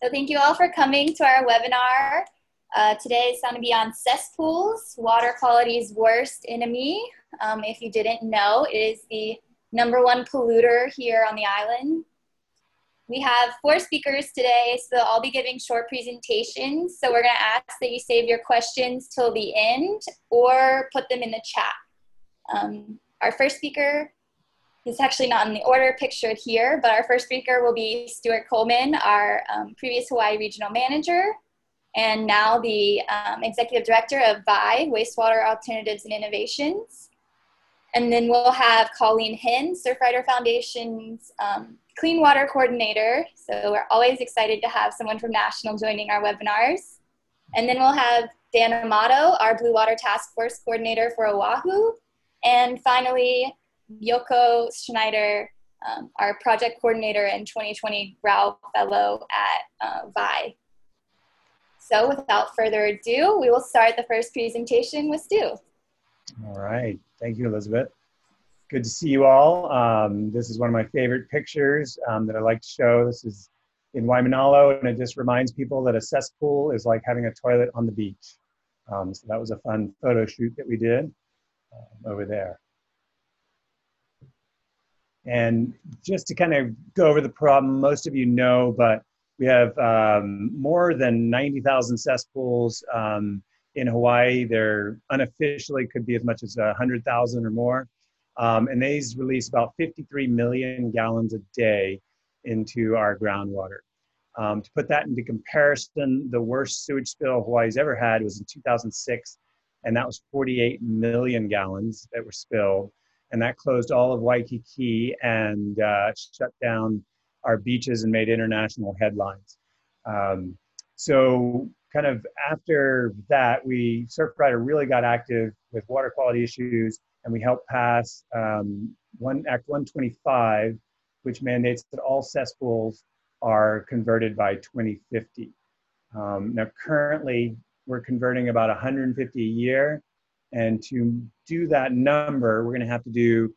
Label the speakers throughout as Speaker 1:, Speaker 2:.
Speaker 1: So thank you all for coming to our webinar. Uh, today is going to be on cesspools, water quality's worst enemy. Um, if you didn't know, it is the number one polluter here on the island. We have four speakers today, so I'll be giving short presentations. So we're going to ask that you save your questions till the end or put them in the chat. Um, our first speaker is actually not in the order pictured here, but our first speaker will be Stuart Coleman, our um, previous Hawaii regional manager, and now the um, executive director of WAI, Wastewater Alternatives and Innovations. And then we'll have Colleen Henn, Surfrider Foundation's um, Clean Water Coordinator. So we're always excited to have someone from National joining our webinars. And then we'll have Dan Amato, our Blue Water Task Force Coordinator for Oahu. And finally, Yoko Schneider, um, our project coordinator and 2020 Rao Fellow at uh, WAI. So without further ado, we will start the first presentation with Stu.
Speaker 2: All right, thank you, Elizabeth. Good to see you all. Um, this is one of my favorite pictures um, that I like to show. This is in Waimanalo, and it just reminds people that a cesspool is like having a toilet on the beach. Um, so that was a fun photo shoot that we did um, over there. And just to kind of go over the problem, most of you know, but we have um, more than 90,000 cesspools um, in Hawaii. They're unofficially could be as much as 100,000 or more. Um, and these release about 53 million gallons a day into our groundwater. Um, to put that into comparison, the worst sewage spill Hawaii's ever had was in 2006, and that was 48 million gallons that were spilled and that closed all of Waikiki and uh, shut down our beaches and made international headlines. Um, so, kind of after that, we Surfrider really got active with water quality issues, and we helped pass um, one Act 125, which mandates that all cesspools are converted by 2050. Um, now, currently, we're converting about 150 a year, and to do that number, we're going to have to do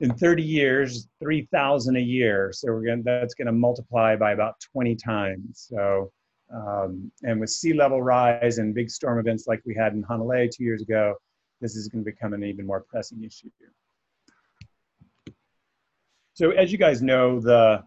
Speaker 2: in 30 years, 3,000 a year. So we're going that's going to multiply by about 20 times. So, um, and with sea level rise and big storm events like we had in Hanalei two years ago, this is going to become an even more pressing issue. So as you guys know, the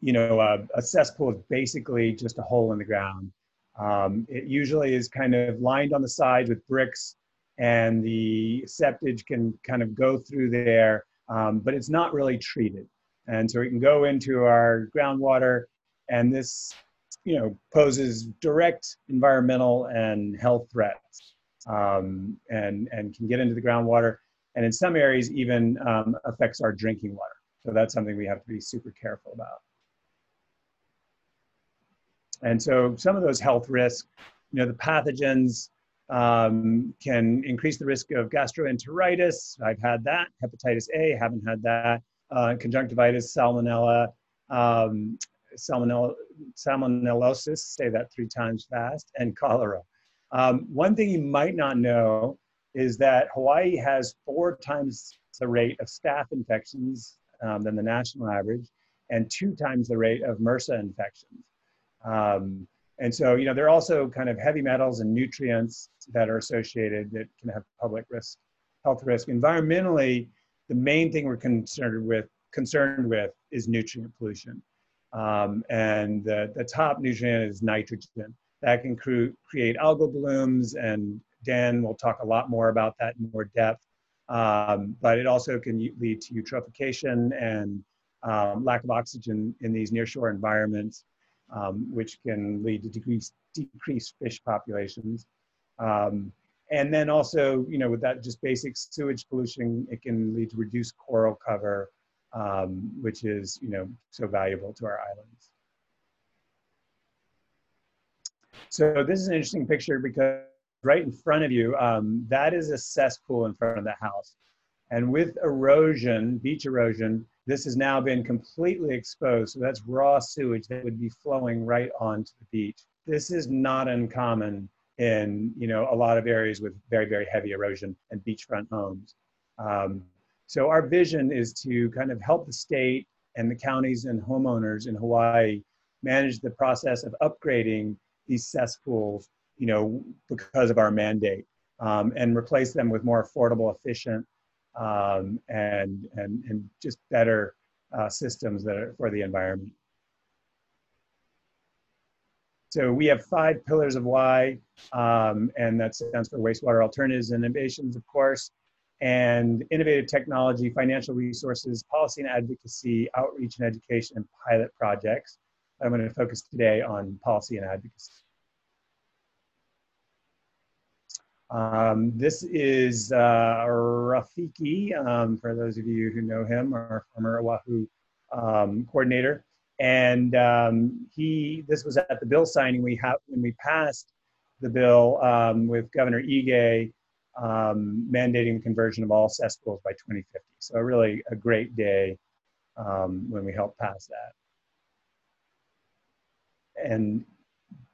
Speaker 2: you know uh, a cesspool is basically just a hole in the ground. Um, it usually is kind of lined on the sides with bricks and the septage can kind of go through there, um, but it's not really treated. And so it can go into our groundwater, and this, you know, poses direct environmental and health threats, um, and and can get into the groundwater, and in some areas even um, affects our drinking water. So that's something we have to be super careful about. And so some of those health risks, you know, the pathogens um, can increase the risk of gastroenteritis. I've had that. Hepatitis A, haven't had that. Uh, conjunctivitis, salmonella, um, salmonella, salmonellosis, say that three times fast, and cholera. Um, one thing you might not know is that Hawaii has four times the rate of staph infections um, than the national average, and two times the rate of MRSA infections. Um, and so, you know, there are also kind of heavy metals and nutrients that are associated that can have public risk, health risk. Environmentally, the main thing we're concerned with concerned with is nutrient pollution. Um, and the, the top nutrient is nitrogen. That can cre- create algal blooms, and Dan will talk a lot more about that in more depth. Um, but it also can lead to eutrophication and um, lack of oxygen in these nearshore environments um, which can lead to decreased, decreased fish populations. Um, and then also, you know, with that just basic sewage pollution, it can lead to reduced coral cover, um, which is, you know, so valuable to our islands. So this is an interesting picture because right in front of you, um, that is a cesspool in front of the house. And with erosion, beach erosion, this has now been completely exposed. So that's raw sewage that would be flowing right onto the beach. This is not uncommon in you know a lot of areas with very very heavy erosion and beachfront homes. Um, so our vision is to kind of help the state and the counties and homeowners in Hawaii manage the process of upgrading these cesspools, you know, because of our mandate, um, and replace them with more affordable, efficient, um, and, and, and just better uh, systems that are for the environment. So we have five pillars of why, um, and that stands for wastewater alternatives and innovations, of course, and innovative technology, financial resources, policy and advocacy, outreach and education, and pilot projects. I'm going to focus today on policy and advocacy. Um, this is uh, Rafiki, um, for those of you who know him, our former Oahu um, coordinator. And um, he, this was at the bill signing we have when we passed the bill um, with Governor Ige um, mandating the conversion of all cesspools by 2050. So really a great day when we helped pass that. And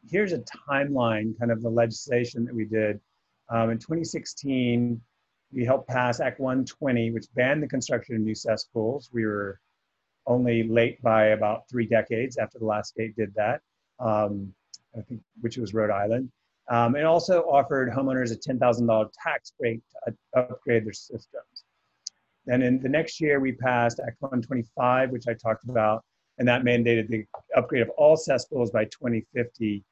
Speaker 2: here's a timeline, kind of the legislation that we did um, in 2016, we helped pass Act 120, which banned the construction of new cesspools. We were only late by about three decades after the last state did that, um, I think, which was Rhode Island. Um, it also offered homeowners a $10,000 tax break to upgrade their systems. Then in the next year, we passed Act 125, which I talked about, and that mandated the upgrade of all cesspools by 2050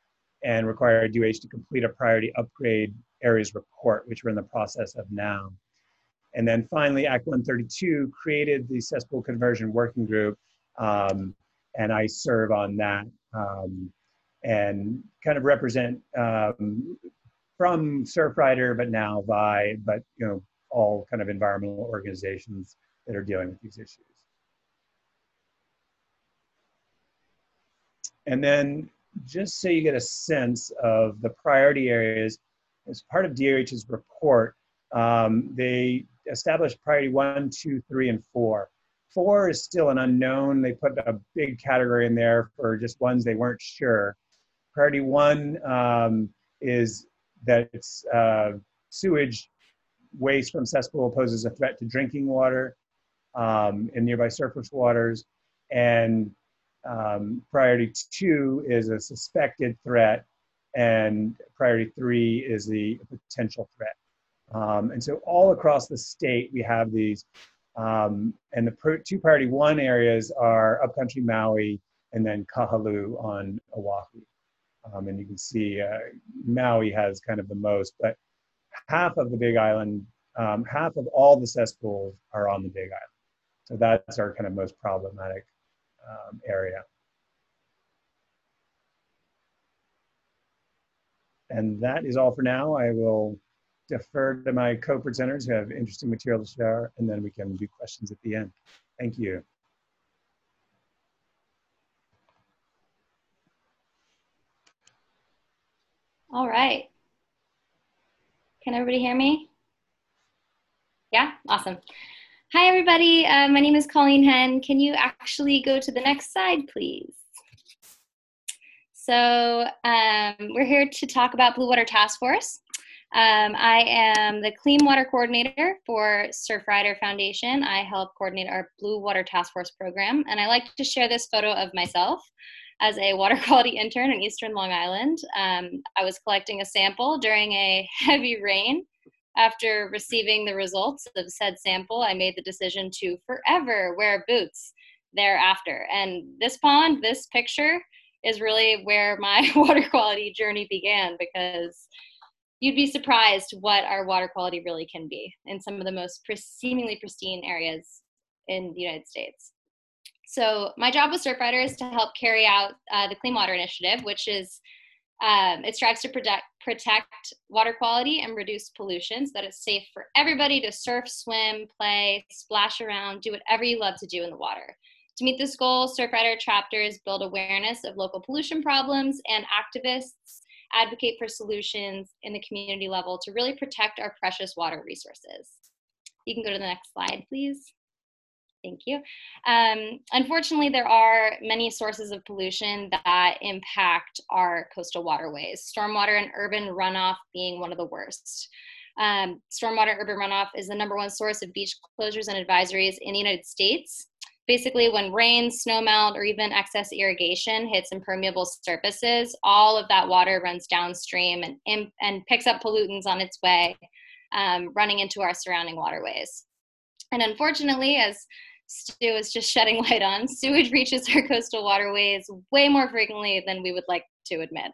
Speaker 2: and required UH to complete a priority upgrade areas report, which we're in the process of now. And then finally, Act 132 created the cesspool conversion working group, um, and I serve on that um, and kind of represent um, from Surfrider, but now by, but you know, all kind of environmental organizations that are dealing with these issues. And then just so you get a sense of the priority areas, as part of DOH's report, um, they established priority one, two, three, and four. Four is still an unknown. They put a big category in there for just ones they weren't sure. Priority one um, is that it's uh, sewage waste from cesspool poses a threat to drinking water um, in nearby surface waters. And um, priority two is a suspected threat and priority three is the potential threat. Um, and so all across the state, we have these. Um, and the two priority one areas are upcountry Maui and then Kahaluu on Oahu. Um, and you can see uh, Maui has kind of the most, but half of the Big Island, um, half of all the cesspools are on the Big Island. So that's our kind of most problematic um, area. And that is all for now. I will defer to my co-presenters who have interesting material to share, and then we can do questions at the end. Thank you.
Speaker 3: All right. Can everybody hear me? Yeah, awesome. Hi, everybody. Uh, my name is Colleen Henn. Can you actually go to the next slide, please? So um, we're here to talk about Blue Water Task Force. Um, I am the Clean Water Coordinator for Surfrider Foundation. I help coordinate our Blue Water Task Force program, and I like to share this photo of myself as a water quality intern in Eastern Long Island. Um, I was collecting a sample during a heavy rain. After receiving the results of said sample, I made the decision to forever wear boots thereafter. And this pond, this picture, is really where my water quality journey began because you'd be surprised what our water quality really can be in some of the most seemingly pristine areas in the United States. So my job with Surfrider is to help carry out uh, the Clean Water Initiative, which is um, it strives to protect, protect water quality and reduce pollution so that it's safe for everybody to surf, swim, play, splash around, do whatever you love to do in the water. To meet this goal, Surfrider chapters build awareness of local pollution problems, and activists advocate for solutions in the community level to really protect our precious water resources. You can go to the next slide, please. Thank you. Um, unfortunately, there are many sources of pollution that impact our coastal waterways, stormwater and urban runoff being one of the worst. Um, stormwater urban runoff is the number one source of beach closures and advisories in the United States. Basically when rain, snowmelt, or even excess irrigation hits impermeable surfaces, all of that water runs downstream and, and picks up pollutants on its way, um, running into our surrounding waterways. And unfortunately, as Stu is just shedding light on, sewage reaches our coastal waterways way more frequently than we would like to admit.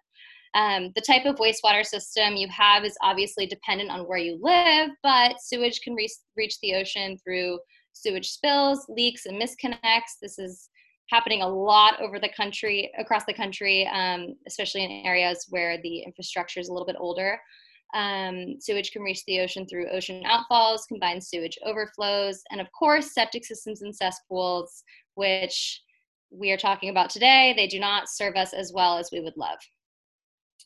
Speaker 3: Um, the type of wastewater system you have is obviously dependent on where you live, but sewage can reach, reach the ocean through sewage spills, leaks, and misconnects. This is happening a lot over the country, across the country, um, especially in areas where the infrastructure is a little bit older. Um, sewage can reach the ocean through ocean outfalls, combined sewage overflows, and of course, septic systems and cesspools, which we are talking about today. They do not serve us as well as we would love.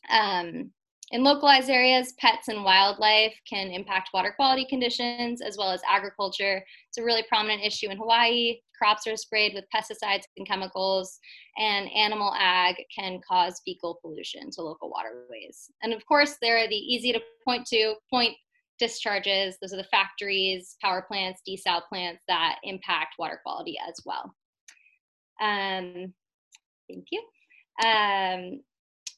Speaker 3: Um, in localized areas, pets and wildlife can impact water quality conditions as well as agriculture. It's a really prominent issue in Hawaii. Crops are sprayed with pesticides and chemicals, and animal ag can cause fecal pollution to local waterways. And of course, there are the easy to point to point discharges. Those are the factories, power plants, desal plants that impact water quality as well. Um, thank you. Um,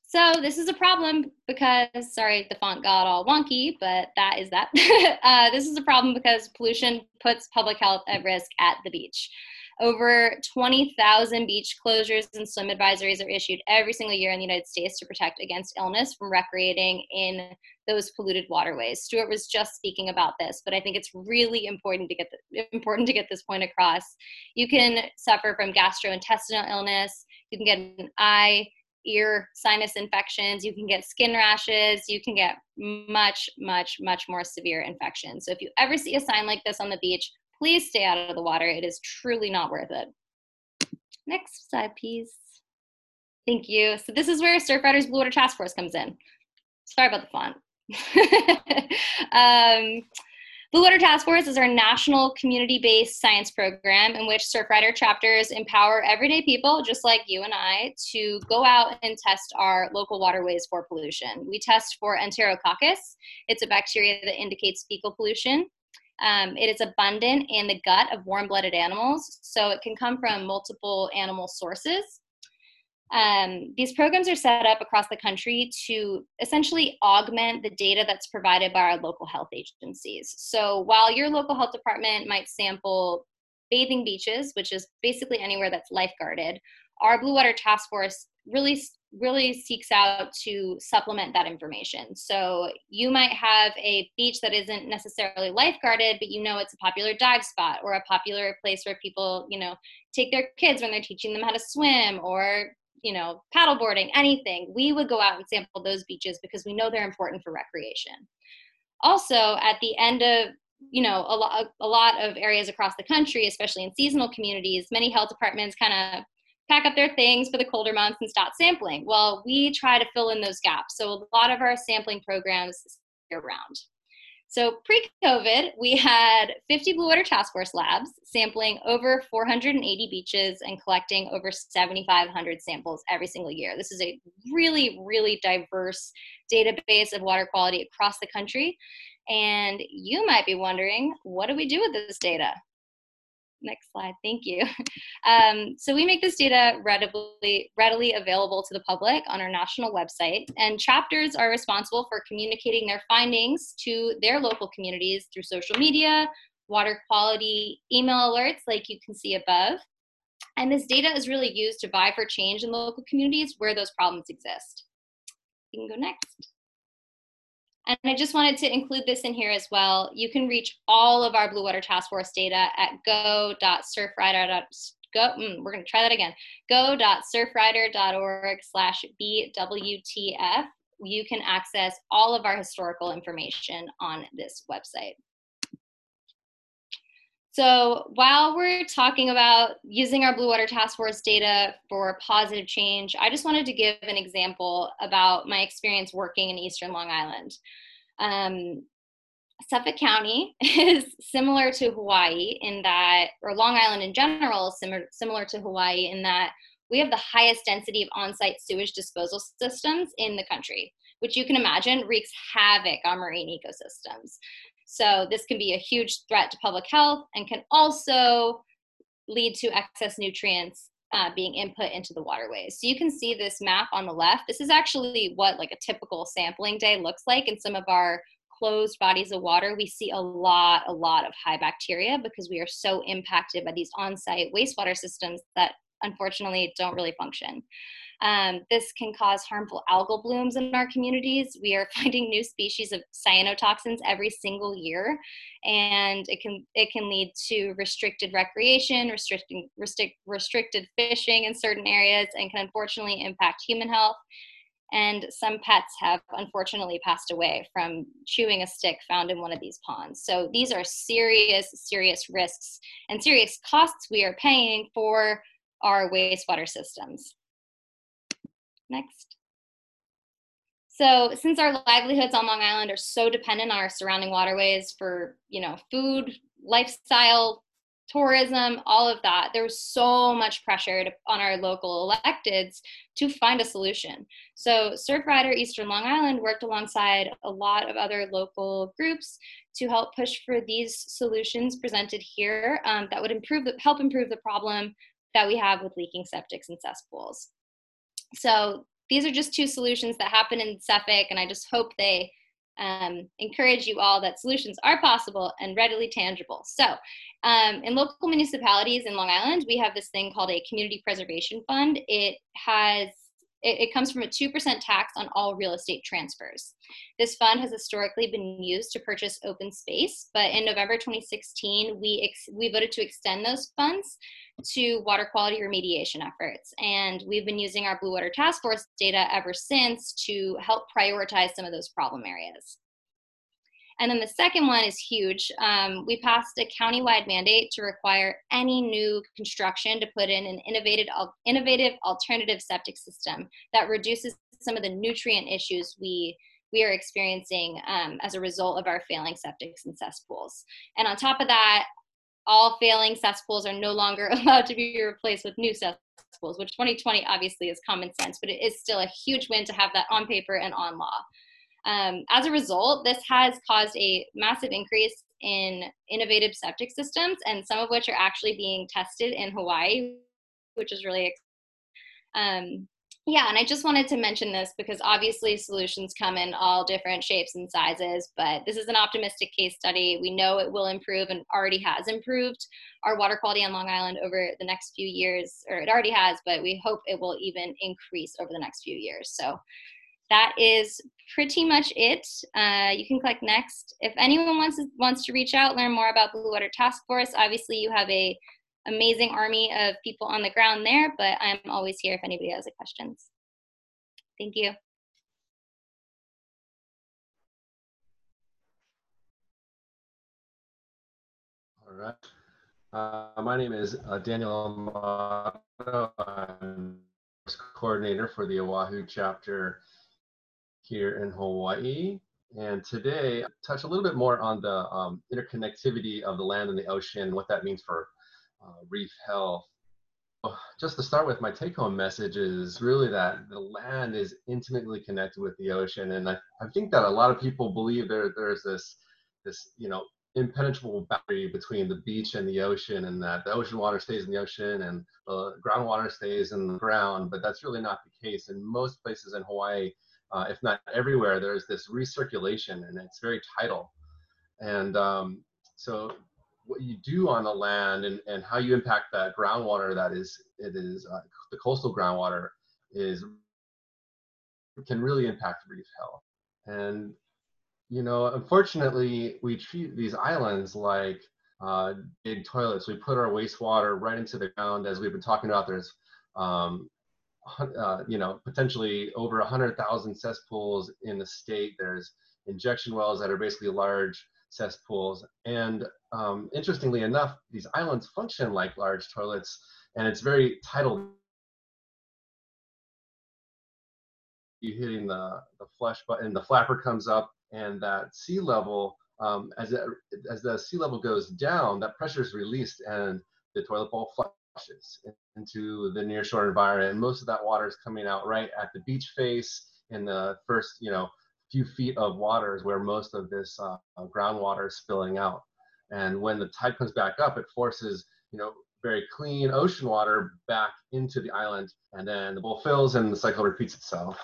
Speaker 3: so this is a problem because, sorry, the font got all wonky, but that is that. uh, this is a problem because pollution puts public health at risk at the beach. Over 20,000 beach closures and swim advisories are issued every single year in the United States to protect against illness from recreating in those polluted waterways. Stuart was just speaking about this, but I think it's really important to get the, important to get this point across. You can suffer from gastrointestinal illness. You can get an eye ear sinus infections, you can get skin rashes, you can get much, much, much more severe infections. So if you ever see a sign like this on the beach, please stay out of the water. It is truly not worth it. Next slide, please. Thank you. So this is where Surfriders Blue Water Task Force comes in. Sorry about the font. um, Blue Water Task Force is our national community based science program in which Surfrider chapters empower everyday people, just like you and I, to go out and test our local waterways for pollution. We test for Enterococcus, it's a bacteria that indicates fecal pollution. Um, it is abundant in the gut of warm blooded animals, so it can come from multiple animal sources. Um, these programs are set up across the country to essentially augment the data that's provided by our local health agencies. So while your local health department might sample bathing beaches, which is basically anywhere that's lifeguarded, our Blue Water Task Force really really seeks out to supplement that information. So you might have a beach that isn't necessarily lifeguarded, but you know it's a popular dive spot or a popular place where people, you know, take their kids when they're teaching them how to swim or you know, paddleboarding, anything, we would go out and sample those beaches because we know they're important for recreation. Also, at the end of you know a lot a lot of areas across the country especially in seasonal communities many health departments kind of pack up their things for the colder months and stop sampling. Well we try to fill in those gaps. So a lot of our sampling programs year round so pre COVID, we had 50 Blue Water Task Force labs sampling over 480 beaches and collecting over 7,500 samples every single year. This is a really, really diverse database of water quality across the country. And you might be wondering, what do we do with this data? Next slide, thank you. Um, so we make this data readily, readily available to the public on our national website, and chapters are responsible for communicating their findings to their local communities through social media, water quality email alerts like you can see above. And this data is really used to vie for change in local communities where those problems exist. You can go next. And I just wanted to include this in here as well. You can reach all of our Blue Water Task Force data at go.surfrider.go. Mm, we're going to try that again. go.surfrider.org slash BWTF. You can access all of our historical information on this website. So while we're talking about using our Blue Water Task Force data for positive change, I just wanted to give an example about my experience working in Eastern Long Island. Um, Suffolk County is similar to Hawaii in that, or Long Island in general is similar, similar to Hawaii in that we have the highest density of on-site sewage disposal systems in the country, which you can imagine wreaks havoc on marine ecosystems. So this can be a huge threat to public health and can also lead to excess nutrients uh, being input into the waterways. So you can see this map on the left. This is actually what like a typical sampling day looks like in some of our closed bodies of water. We see a lot, a lot of high bacteria because we are so impacted by these on-site wastewater systems that unfortunately don't really function. Um, this can cause harmful algal blooms in our communities. We are finding new species of cyanotoxins every single year, and it can it can lead to restricted recreation, restricting restrict, restricted fishing in certain areas, and can unfortunately impact human health. And some pets have unfortunately passed away from chewing a stick found in one of these ponds. So these are serious, serious risks and serious costs we are paying for our wastewater systems. Next. So since our livelihoods on Long Island are so dependent on our surrounding waterways for, you know, food, lifestyle, tourism, all of that, there was so much pressure to, on our local electeds to find a solution. So Surfrider Eastern Long Island worked alongside a lot of other local groups to help push for these solutions presented here um, that would improve help improve the problem that we have with leaking septics and cesspools. So these are just two solutions that happen in Suffolk, and I just hope they um, encourage you all that solutions are possible and readily tangible. So, um, in local municipalities in Long Island, we have this thing called a community preservation fund. It has it, it, comes from a 2% tax on all real estate transfers. This fund has historically been used to purchase open space, but in November 2016, we, ex- we voted to extend those funds to water quality remediation efforts. And we've been using our Blue Water Task Force data ever since to help prioritize some of those problem areas. And then the second one is huge. Um, we passed a countywide mandate to require any new construction to put in an innovative, innovative alternative septic system that reduces some of the nutrient issues we we are experiencing um, as a result of our failing septics and cesspools. And on top of that, all failing cesspools are no longer allowed to be replaced with new cesspools, which 2020 obviously is common sense, but it is still a huge win to have that on paper and on law. Um, as a result, this has caused a massive increase in innovative septic systems, and some of which are actually being tested in Hawaii, which is really um, yeah, and I just wanted to mention this because obviously solutions come in all different shapes and sizes, but this is an optimistic case study. We know it will improve and already has improved our water quality on Long Island over the next few years, or it already has, but we hope it will even increase over the next few years. So that is pretty much it. Uh, you can click next. If anyone wants to, wants to reach out, learn more about Blue Water Task Force, obviously you have a amazing army of people on the ground there, but I'm always here if anybody has any questions. Thank you.
Speaker 4: All right. Uh, my name is uh, Daniel Amato. I'm coordinator for the Oahu chapter here in Hawaii. And today, touch a little bit more on the um, interconnectivity of the land and the ocean, what that means for uh, reef health. Just to start with, my take home message is really that the land is intimately connected with the ocean. And I, I think that a lot of people believe there, there's this, this, you know, impenetrable boundary between the beach and the ocean and that the ocean water stays in the ocean and the groundwater stays in the ground, but that's really not the case. In most places in Hawaii, uh, if not everywhere, there's this recirculation and it's very tidal. And um, so what you do on the land and, and how you impact that groundwater that is it is uh, the coastal groundwater is can really impact reef health. And you know unfortunately we treat these islands like uh, big toilets. We put our wastewater right into the ground as we've been talking about. There's um, uh, you know potentially over 100000 cesspools in the state there's injection wells that are basically large cesspools. And um, interestingly enough, these islands function like large toilets, and it's very tidal. You hitting the, the flush button, the flapper comes up, and that sea level, um, as, it, as the sea level goes down, that pressure is released, and the toilet bowl flushes into the nearshore environment. And most of that water is coming out right at the beach face in the first, you know, few feet of water is where most of this uh, groundwater is spilling out. And when the tide comes back up, it forces, you know, very clean ocean water back into the island, and then the bowl fills and the cycle repeats itself.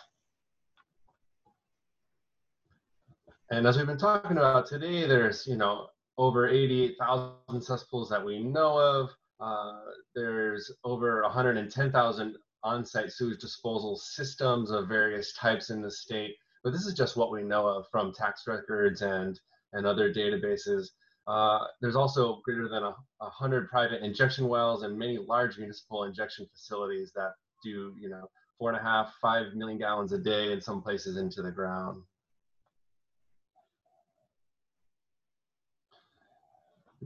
Speaker 4: And as we've been talking about today, there's you know over 88,000 cesspools that we know of. Uh, there's over 110,000 on-site sewage disposal systems of various types in the state. But this is just what we know of from tax records and, and other databases. Uh, there's also greater than a, a, hundred private injection wells and many large municipal injection facilities that do, you know, four and a half, five million gallons a day in some places into the ground.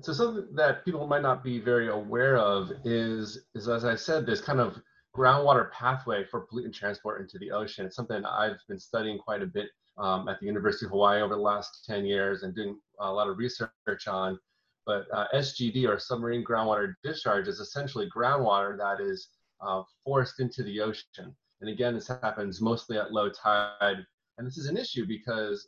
Speaker 4: So something that people might not be very aware of is, is as I said, this kind of groundwater pathway for pollutant transport into the ocean. It's something I've been studying quite a bit um, at the University of Hawaii over the last 10 years and doing a lot of research on. But uh, SGD, or submarine groundwater discharge, is essentially groundwater that is uh, forced into the ocean. And again, this happens mostly at low tide. And this is an issue because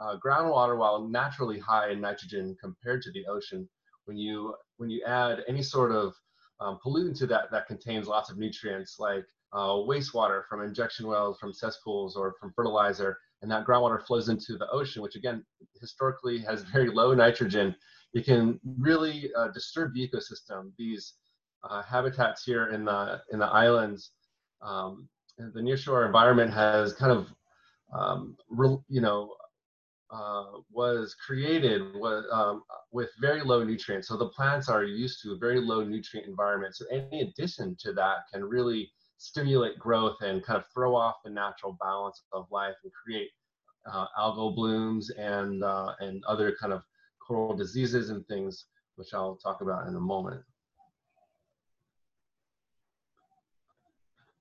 Speaker 4: uh, groundwater, while naturally high in nitrogen compared to the ocean, when you when you add any sort of um, pollutant to that that contains lots of nutrients like uh, wastewater from injection wells, from cesspools, or from fertilizer, and that groundwater flows into the ocean, which again historically has very low nitrogen, it can really uh, disturb the ecosystem. These uh, habitats here in the in the islands, um, the nearshore environment has kind of um, you know uh, was created was, um, with very low nutrients. So the plants are used to a very low nutrient environment. So any addition to that can really stimulate growth and kind of throw off the natural balance of life and create uh, algal blooms and uh, and other kind of coral diseases and things, which I'll talk about in a moment.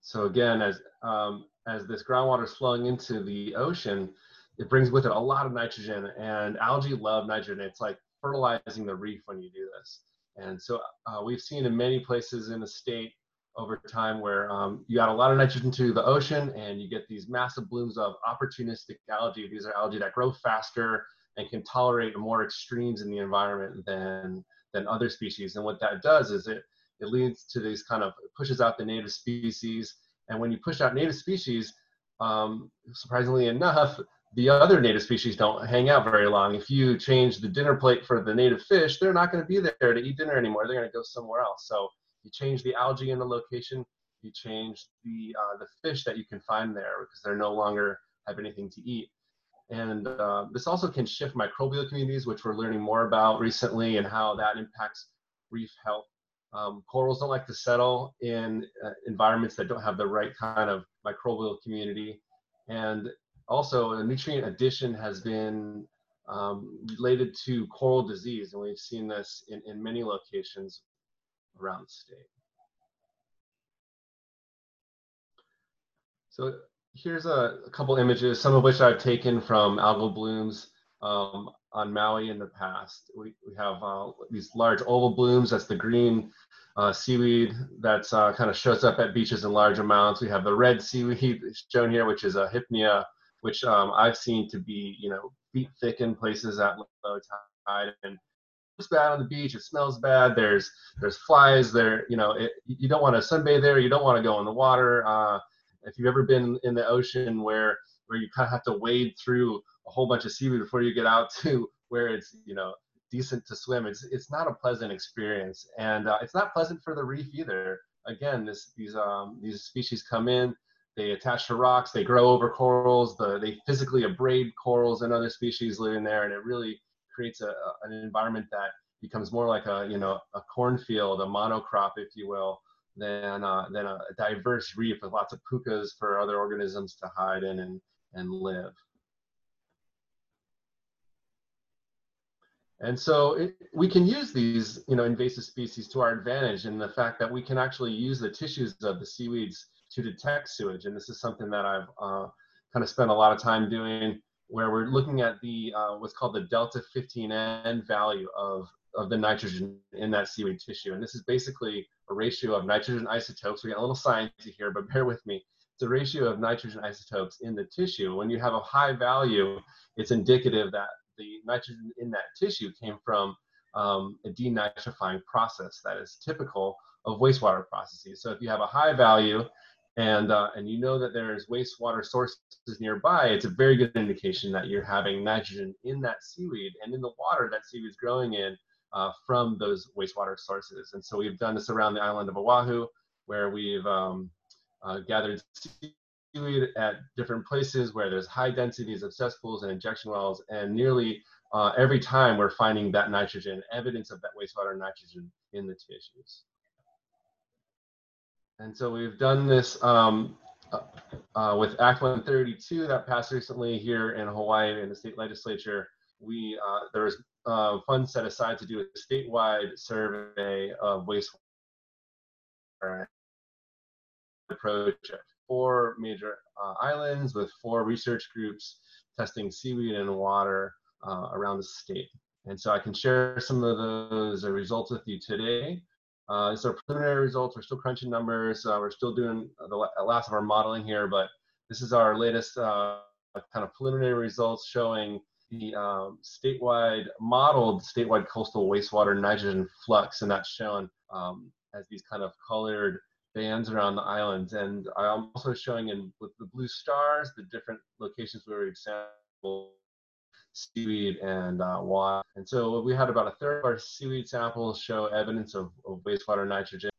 Speaker 4: So again, as um, as this groundwater is flowing into the ocean, it brings with it a lot of nitrogen and algae love nitrogen. It's like fertilizing the reef when you do this. And so uh, we've seen in many places in the state over time where um, you add a lot of nitrogen to the ocean and you get these massive blooms of opportunistic algae. These are algae that grow faster and can tolerate more extremes in the environment than, than other species. And what that does is it, it leads to these kind of pushes out the native species. And when you push out native species, um, surprisingly enough, the other native species don't hang out very long. If you change the dinner plate for the native fish, they're not going to be there to eat dinner anymore. They're going to go somewhere else. So you change the algae in the location, you change the uh, the fish that you can find there because they're no longer have anything to eat. And uh, this also can shift microbial communities, which we're learning more about recently, and how that impacts reef health. Um, corals don't like to settle in uh, environments that don't have the right kind of microbial community. And also, a nutrient addition has been um, related to coral disease, and we've seen this in, in many locations around the state. So here's a, a, couple images, some of which I've taken from algal blooms um, on Maui in the past. We, we have uh, these large ulva blooms, that's the green uh, seaweed that uh, kind of shows up at beaches in large amounts. We have the red seaweed shown here, which is a hypnea, which um, I've seen to be, you know, feet thick in places at low tide. And looks bad on the beach. It smells bad. There's there's flies there. You know, it, you don't want to sunbathe there. You don't want to go in the water. Uh, if you've ever been in the ocean where where you kind of have to wade through a whole bunch of seaweed before you get out to where it's you know decent to swim, it's it's not a pleasant experience, and uh, it's not pleasant for the reef either. Again, this these um, these species come in. They attach to rocks. They grow over corals. The, they physically abrade corals and other species living there, and it really creates a, an environment that becomes more like a you know a cornfield, a monocrop, if you will, than uh, than a diverse reef with lots of pukas for other organisms to hide in and and live. And so it, we can use these, you know, invasive species to our advantage in the fact that we can actually use the tissues of the seaweeds to detect sewage. And this is something that I've uh, kind of spent a lot of time doing where we're looking at the uh, what's called the delta 15N value of, of the nitrogen in that seaweed tissue. And this is basically a ratio of nitrogen isotopes. We got a little science here, but bear with me. It's a ratio of nitrogen isotopes in the tissue. When you have a high value, it's indicative that the nitrogen in that tissue came from um, a denitrifying process that is typical of wastewater processes. So if you have a high value and, uh, and you know that there's wastewater sources nearby, it's a very good indication that you're having nitrogen in that seaweed and in the water that seaweed is growing in uh, from those wastewater sources. And so we've done this around the island of Oahu, where we've um, uh, gathered seaweed at different places where there's high densities of cesspools and injection wells, and nearly uh, every time we're finding that nitrogen, evidence of that wastewater nitrogen in the tissues. And so we've done this um, uh, uh, with Act 132 that passed recently here in Hawaii in the state legislature. We uh, there was uh, funds set aside to do a statewide survey of wastewater approach at four major uh, islands with four research groups testing seaweed and water uh, around the state. And so I can share some of those results with you today. Uh, are preliminary results. We're still crunching numbers. Uh, we're still doing the last of our modeling here, but this is our latest uh, kind of preliminary results showing the um, statewide modeled statewide coastal wastewater nitrogen flux, and that's shown um, as these kind of colored bands around the islands. And I'm also showing in with the blue stars the different locations where we've sampled seaweed and uh, water. And so we had about a third of our seaweed samples show evidence of, of wastewater nitrogen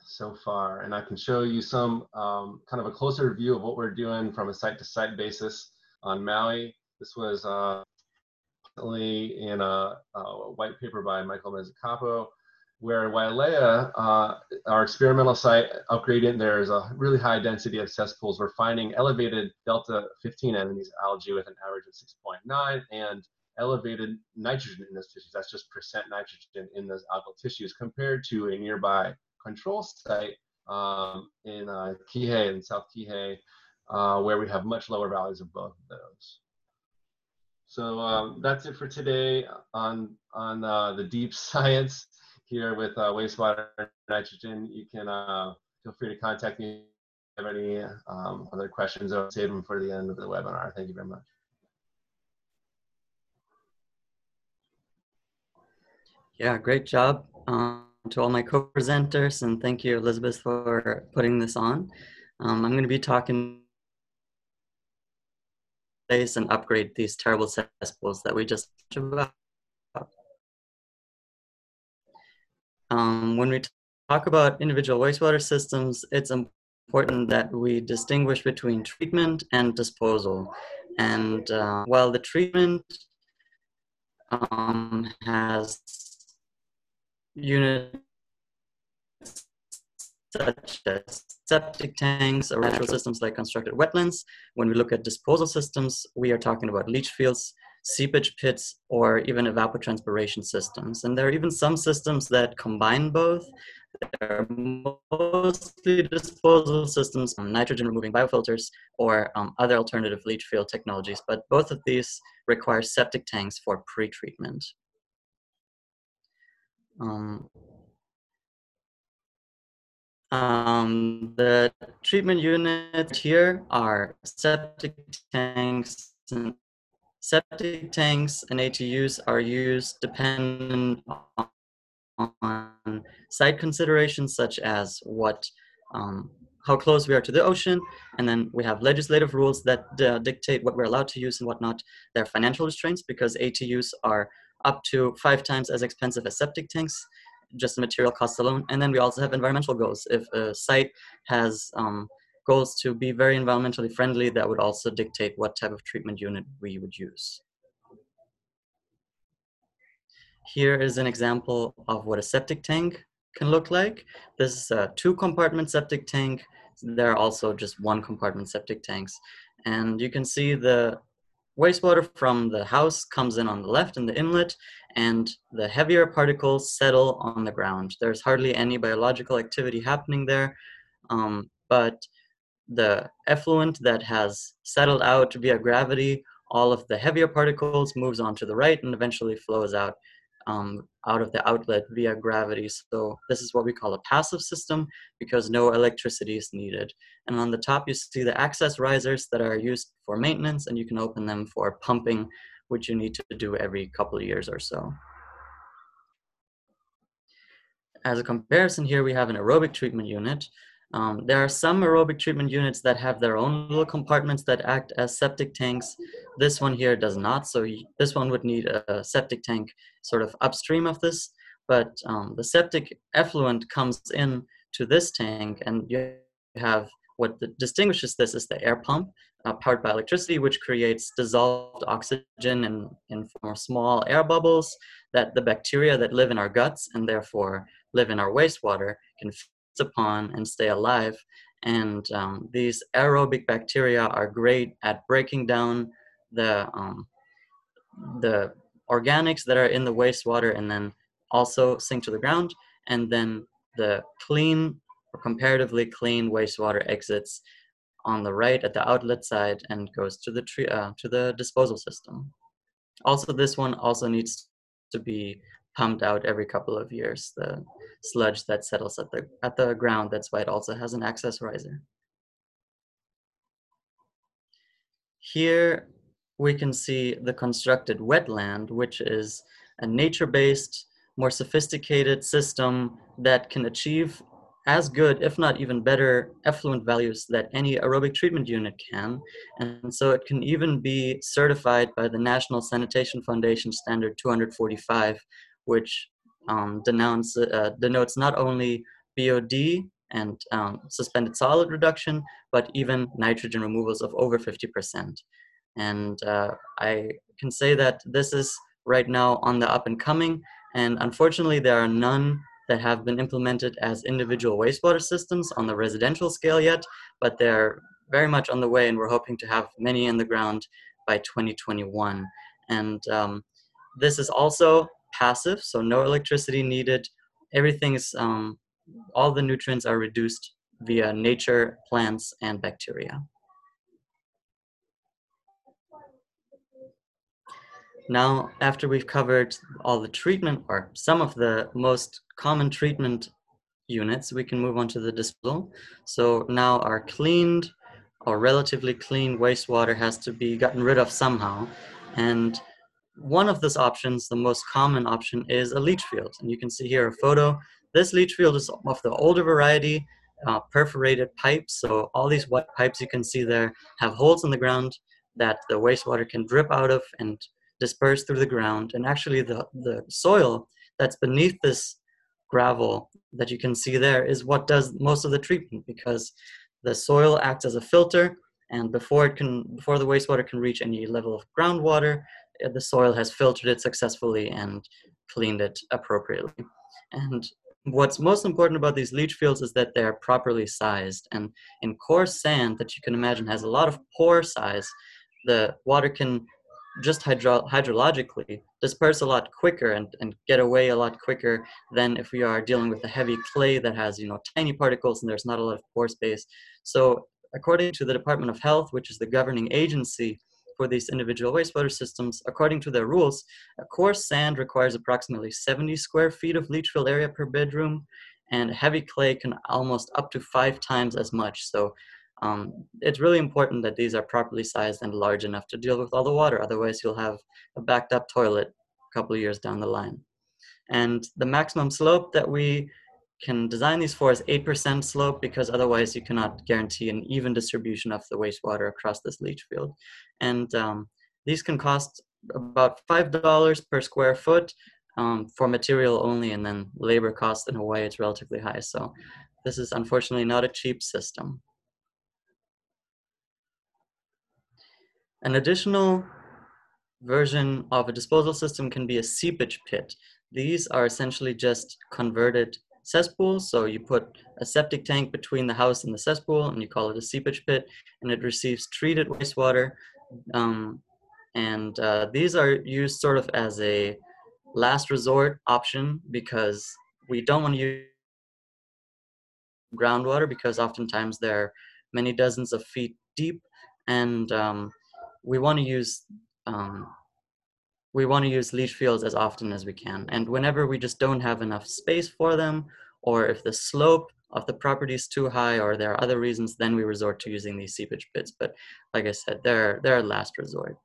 Speaker 4: so far. And I can show you some um, kind of a closer view of what we're doing from a site-to-site basis on Maui. This was uh, in a, a, white paper by Michael Mezzacapo where Wailea, uh, our experimental site upgradient, there's a really high density of cesspools. We're finding elevated delta 15 N in these algae with an average of 6.9 and elevated nitrogen in those tissues. That's just percent nitrogen in those algal tissues compared to a nearby control site um, in uh, Kihei, in South Kihei, uh, where we have much lower values of both of those. So um, that's it for today on, on uh, the deep science here with uh, wastewater nitrogen, you can uh, feel free to contact me if you have any um, other questions. I'll save them for the end of the webinar. Thank you very much.
Speaker 5: Yeah, great job um, to all my co-presenters and thank you Elizabeth for putting this on. Um, I'm going to be talking and upgrade these terrible cesspools that we just about. Um, when we talk about individual wastewater systems, it's important that we distinguish between treatment and disposal. And uh, while the treatment um, has units such as septic tanks or natural systems like constructed wetlands, when we look at disposal systems, we are talking about leach fields, seepage pits, or even evapotranspiration systems. And there are even some systems that combine both. They're mostly disposal systems, um, nitrogen removing biofilters, or um, other alternative leach field technologies, but both of these require septic tanks for pre-treatment. Um, um, the treatment units here are septic tanks and Septic tanks and ATUs are used dependent on site considerations such as what, um, how close we are to the ocean, and then we have legislative rules that uh, dictate what we're allowed to use and whatnot. There are financial restraints because ATUs are up to five times as expensive as septic tanks, just the material costs alone. And then we also have environmental goals. If a site has um, goals to be very environmentally friendly that would also dictate what type of treatment unit we would use. Here is an example of what a septic tank can look like. This is a two compartment septic tank. There are also just one compartment septic tanks. And you can see the wastewater from the house comes in on the left in the inlet and the heavier particles settle on the ground. There's hardly any biological activity happening there, um, but the effluent that has settled out via gravity, all of the heavier particles moves on to the right and eventually flows out um, out of the outlet via gravity. So this is what we call a passive system because no electricity is needed. And on the top, you see the access risers that are used for maintenance and you can open them for pumping, which you need to do every couple of years or so. as a comparison here, we have an aerobic treatment unit. Um, there are some aerobic treatment units that have their own little compartments that act as septic tanks. This one here does not, so this one would need a septic tank sort of upstream of this, but um, the septic effluent comes in to this tank and you have what the, distinguishes this is the air pump uh, powered by electricity, which creates dissolved oxygen in, in form of small air bubbles that the bacteria that live in our guts and therefore live in our wastewater can upon and stay alive. And um, these aerobic bacteria are great at breaking down the, um, the organics that are in the wastewater and then also sink to the ground. And then the clean or comparatively clean wastewater exits on the right at the outlet side and goes to the tree, uh, to the disposal system. Also, this one also needs to be pumped out every couple of years. The sludge that settles at the at the ground. That's why it also has an access riser. Here we can see the constructed wetland, which is a nature-based, more sophisticated system that can achieve as good, if not even better, effluent values that any aerobic treatment unit can. And so it can even be certified by the National Sanitation Foundation Standard 245, which um, denounce, uh, denotes not only BOD and um, suspended solid reduction, but even nitrogen removals of over 50%. And uh, I can say that this is right now on the up and coming, and unfortunately, there are none that have been implemented as individual wastewater systems on the residential scale yet, but they're very much on the way, and we're hoping to have many in the ground by 2021. And um, this is also passive, so no electricity needed. Everything is, um, all the nutrients are reduced via nature, plants, and bacteria. Now, after we've covered all the treatment or some of the most common treatment units, we can move on to the disposal. So now our cleaned or relatively clean wastewater has to be gotten rid of somehow. And one of those options, the most common option, is a leach field. And you can see here a photo. This leach field is of the older variety, uh, perforated pipes. So all these white pipes you can see there have holes in the ground that the wastewater can drip out of and disperse through the ground. And actually, the, the soil that's beneath this gravel that you can see there is what does most of the treatment because the soil acts as a filter and before it can before the wastewater can reach any level of groundwater eh, the soil has filtered it successfully and cleaned it appropriately. And what's most important about these leach fields is that they're properly sized. And in coarse sand that you can imagine has a lot of pore size the water can just hydro- hydrologically disperse a lot quicker and, and get away a lot quicker than if we are dealing with a heavy clay that has you know tiny particles and there's not a lot of pore space. So according to the department of health which is the governing agency for these individual wastewater systems according to their rules a coarse sand requires approximately 70 square feet of leach field area per bedroom and heavy clay can almost up to five times as much so um, it's really important that these are properly sized and large enough to deal with all the water. Otherwise, you'll have a backed up toilet a couple years down the line. And the maximum slope that we can design these for is 8% slope because otherwise you cannot guarantee an even distribution of the wastewater across this leach field. And um, these can cost about $5 per square foot um, for material only, and then labor cost in Hawaii is relatively high. So this is unfortunately not a cheap system. An additional version of a disposal system can be a seepage pit. These are essentially just converted cesspools. So you put a septic tank between the house and the cesspool, and you call it a seepage pit, and it receives treated wastewater. Um, and uh, these are used sort of as a last resort option because we don't want to use groundwater because oftentimes they're many dozens of feet deep and um, we want to use um, we want to use leach fields as often as we can. And whenever we just don't have enough space for them, or if the slope of the property is too high, or there are other reasons, then we resort to using these seepage pits. But like I said, they're they're a last resort.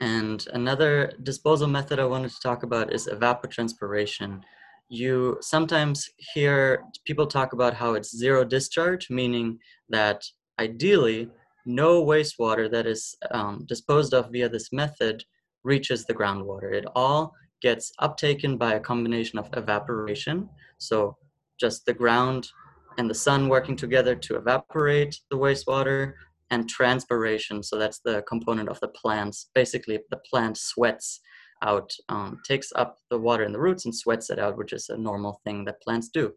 Speaker 5: And another disposal method I wanted to talk about is evapotranspiration. You sometimes hear people talk about how it's zero discharge, meaning that ideally no wastewater that is um, disposed of via this method reaches the groundwater. It all gets uptaken by a combination of evaporation. So just the ground and the sun working together to evaporate the wastewater and transpiration. So that's the component of the plants. Basically, the plant sweats out, um, takes up the water in the roots and sweats it out, which is a normal thing that plants do.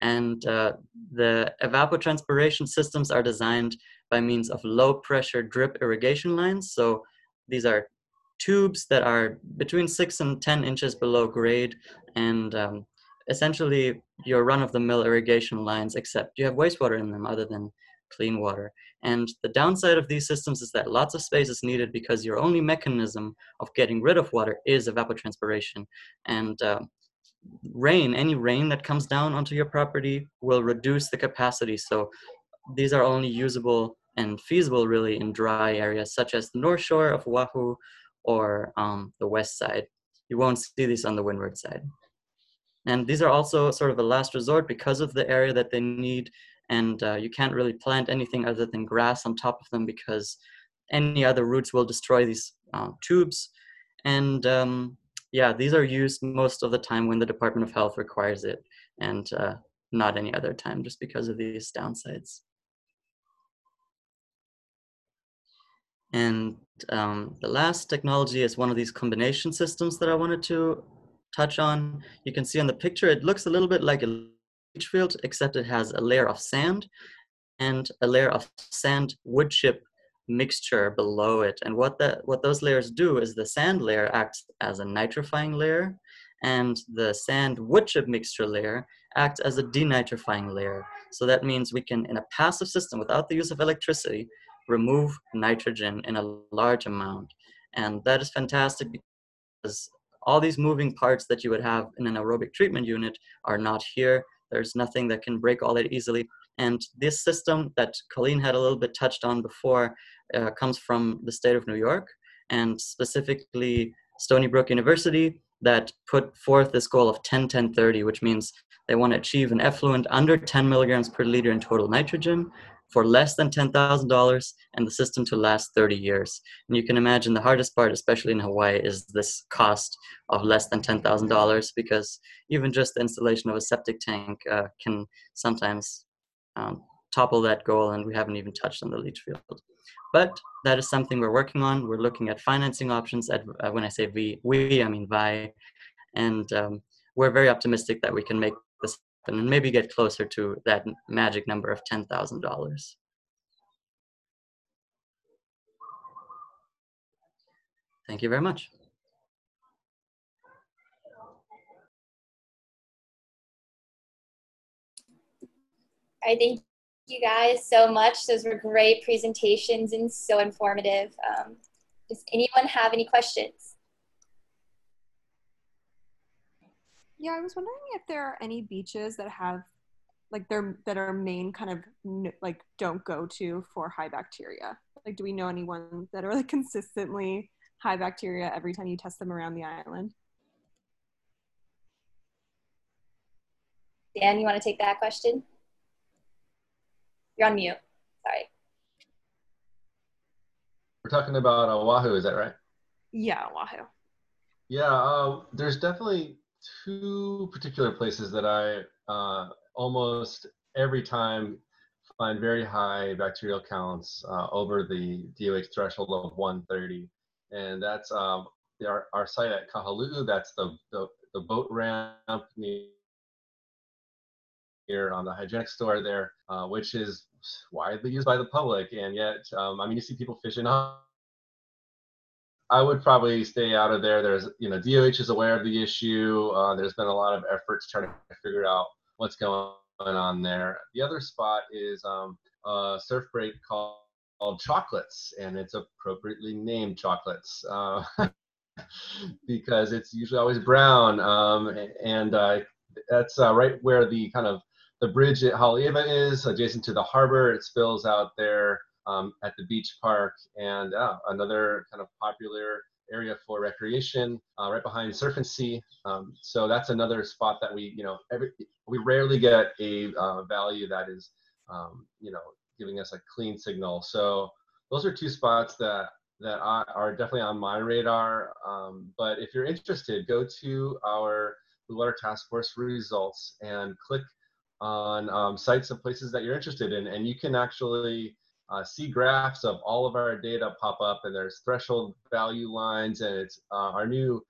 Speaker 5: And uh, the evapotranspiration systems are designed by means of low pressure drip irrigation lines. So these are tubes that are between six and 10 inches below grade and um, essentially your run of the mill irrigation lines, except you have wastewater in them other than clean water. And the downside of these systems is that lots of space is needed because your only mechanism of getting rid of water is evapotranspiration. And uh, rain, any rain that comes down onto your property will reduce the capacity. So these are only usable and feasible really in dry areas such as the north shore of Oahu or um, the west side. You won't see these on the windward side. And these are also sort of a last resort because of the area that they need. And uh, you can't really plant anything other than grass on top of them because any other roots will destroy these uh, tubes. And um, yeah, these are used most of the time when the Department of Health requires it and uh, not any other time just because of these downsides. And um, the last technology is one of these combination systems that I wanted to touch on. You can see on the picture, it looks a little bit like a leach field, except it has a layer of sand and a layer of sand wood chip mixture below it. And what that what those layers do is the sand layer acts as a nitrifying layer, and the sand wood chip mixture layer acts as a denitrifying layer. So that means we can, in a passive system without the use of electricity, remove nitrogen in a large amount. And that is fantastic because all these moving parts that you would have in an aerobic treatment unit are not here. There's nothing that can break all that easily. And this system that Colleen had a little bit touched on before uh, comes from the state of New York and specifically Stony Brook University that put forth this goal of 10 10 30, which means they want to achieve an effluent under 10 milligrams per liter in total nitrogen for less than $10,000 and the system to last 30 years. And you can imagine the hardest part, especially in Hawaii, is this cost of less than $10,000 because even just the installation of a septic tank uh, can sometimes um, topple that goal, and we haven't even touched on the leach field. But that is something we're working on. We're looking at financing options. At, uh, when I say we, we, I mean WAI. And um, we're very optimistic that we can make this and maybe get closer to that magic number of $10,000. Thank you very much.
Speaker 1: I thank you guys so much. Those were great presentations and so informative. Um, does anyone have any questions?
Speaker 6: Yeah, I was wondering if there are any beaches that have like their that are main kind of like don't go to for high bacteria. Like, do we know anyone that are like consistently high bacteria every time you test them around the island?
Speaker 1: Dan, you want to take that question? You're on mute. Sorry.
Speaker 4: We're talking about Oahu, is that right?
Speaker 6: Yeah, Oahu.
Speaker 4: Yeah, uh, there's definitely two particular places that I uh, almost every time find very high bacterial counts uh, over the DOH threshold of 130. And that's um, our, our site at Kahaluu, that's the, the, the boat ramp near here on the hygienic store there, uh, which is widely used by the public. And yet, um, I mean, you see people fishing up I would probably stay out of there. There's, you know, DOH is aware of the issue. Uh, there's been a lot of efforts trying to figure out what's going on there. The other spot is um, a surf break called, called Chocolates, and it's appropriately named Chocolates uh, because it's usually always brown. Um, and uh, that's uh, right where the kind of the bridge at Haleiwa is, adjacent to the harbor. It spills out there um, at the beach park and uh, another kind of popular area for recreation uh, right behind Surf and Sea. Um, so that's another spot that we, you know, every, we rarely get a uh, value that is, um, you know, giving us a clean signal. So those are two spots that that are definitely on my radar. Um, but if you're interested, go to our Blue Water Task Force results and click on um, sites and places that you're interested in, and you can actually uh, see graphs of all of our data pop up and there's threshold value lines and it's uh, our new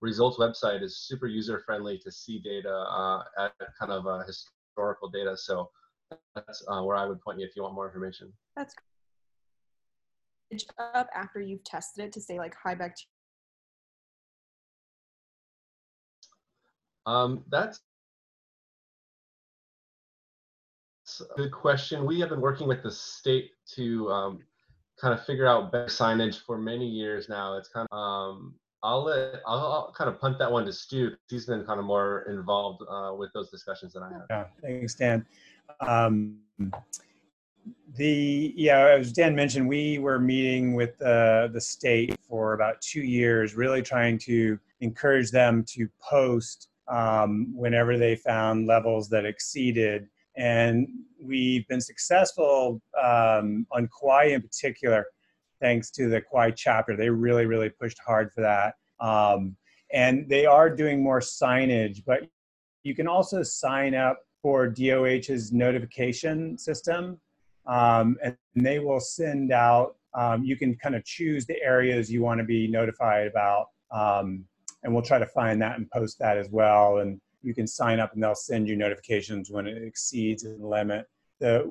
Speaker 4: results website is super user friendly to see data uh, at kind of historical data. So that's uh, where I would point you if you want more information.
Speaker 6: That's up after you've tested it to say like high bacteria.
Speaker 4: Um, that's a good question. We have been working with the state to um, kind of figure out better signage for many years now. It's kind of um, I'll let I'll, I'll, kind of punt that one to Stu. He's been kind of more involved uh, with those discussions than I have.
Speaker 2: Yeah, thanks, Dan. Um, the yeah, as Dan mentioned, we were meeting with uh, the state for about two years, really trying to encourage them to post um, whenever they found levels that exceeded and we've been successful um, on Kauai in particular, thanks to the Kauai chapter. They really, really pushed hard for that. Um, and they are doing more signage, but you can also sign up for DOH's notification system, um, and they will send out. Um, you can kind of choose the areas you want to be notified about, um, and we'll try to find that and post that as well. And you can sign up and they'll send you notifications when it exceeds the limit. The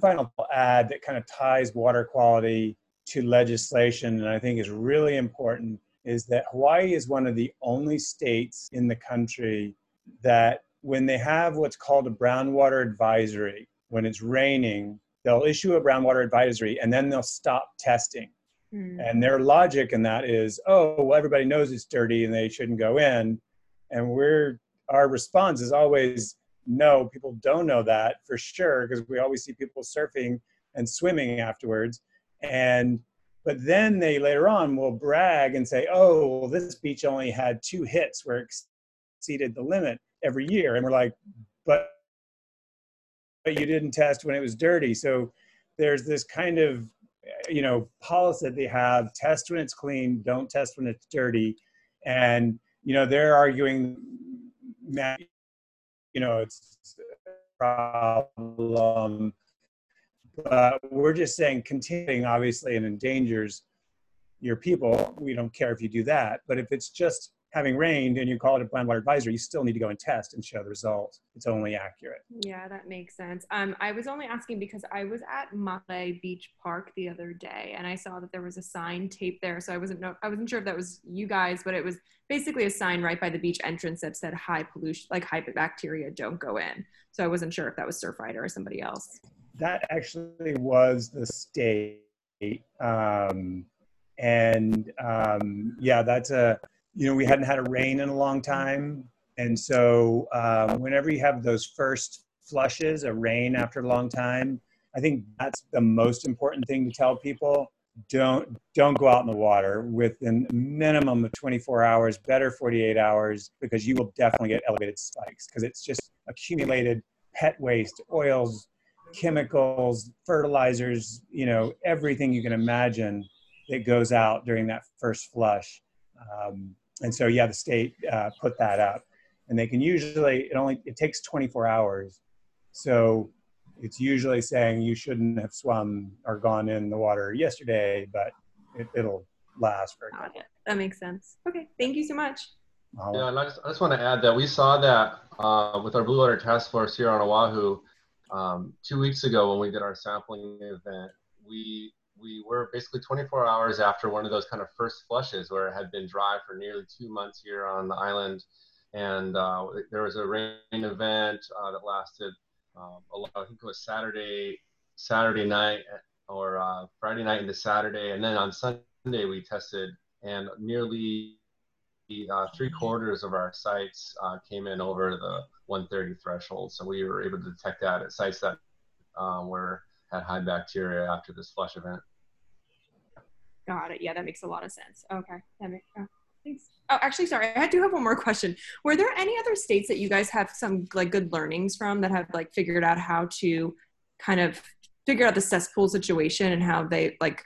Speaker 2: final ad that kind of ties water quality to legislation, and I think is really important, is that Hawaii is one of the only states in the country that when they have what's called a brown water advisory, when it's raining, they'll issue a brown water advisory and then they'll stop testing. Mm. And their logic in that is, oh, well, everybody knows it's dirty and they shouldn't go in and we're our response is always no people don't know that for sure because we always see people surfing and swimming afterwards. And but then they later on will brag and say oh well, this beach only had two hits where it exceeded the limit every year. And we're like but but you didn't test when it was dirty. So there's this kind of you know policy that they have test when it's clean don't test when it's dirty. And you know, they're arguing that, you know, it's a problem. But we're just saying continuing, obviously, and endangers your people. We don't care if you do that. But if it's just having rained and you call it a brown water advisory, you still need to go and test and show the result. It's only accurate.
Speaker 6: Yeah, that makes sense. Um, I was only asking because I was at Makai Beach Park the other day and I saw that there was a sign taped there. So I wasn't no, I wasn't sure if that was you guys, but it was basically a sign right by the beach entrance that said high pollution, like high bacteria don't go in. So I wasn't sure if that was Surfrider or somebody else.
Speaker 2: That actually was the state. Um, and um, yeah, that's a you know, we hadn't had a rain in a long time. And so um, whenever you have those first flushes, a rain after a long time, I think that's the most important thing to tell people. Don't don't go out in the water within a minimum of 24 hours, better 48 hours, because you will definitely get elevated spikes because it's just accumulated pet waste, oils, chemicals, fertilizers, you know, everything you can imagine that goes out during that first flush. Um, and so yeah the state uh, put that up. And they can usually it only it takes 24 hours. So it's usually saying you shouldn't have swum or gone in the water yesterday but it, will last for
Speaker 6: Got it. that makes sense. Okay. Thank you so much.
Speaker 4: Yeah and I just, I just want to add that we saw that uh, with our blue water task force here on oahu um, two weeks ago when we did our sampling event we we were basically 24 hours after one of those kind of first flushes where it had been dry for nearly two months here on the island. And uh, there was a rain event uh, that lasted, um, lot, I think it was Saturday, Saturday night or uh, Friday night into Saturday. And then on Sunday we tested and nearly uh, three quarters of our sites uh, came in over the 130 threshold. So we were able to detect that at sites that uh, were had high bacteria after this flush event.
Speaker 6: Got it. Yeah, that makes a lot of sense. Okay. That makes, oh, thanks. Oh, actually, sorry. I do have one more question. Were there any other states that you guys have some like good learnings from that have like figured out how to kind of figure out the cesspool situation and how they like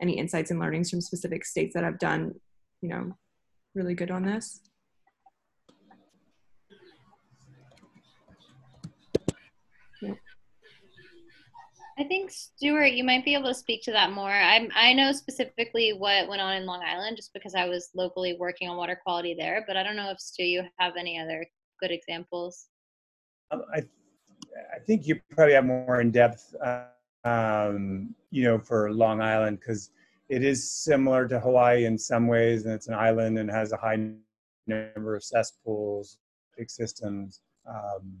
Speaker 6: any insights and learnings from specific states that have done, you know, really good on this?
Speaker 3: I think Stuart, you might be able to speak to that more. I I know specifically what went on in Long Island just because I was locally working on water quality there, but I don't know if Stu you have any other good examples.
Speaker 2: Um, I I think you probably have more in depth, um, you know, for Long Island because it is similar to Hawaii in some ways, and it's an island and has a high number of cesspools, big systems. Um,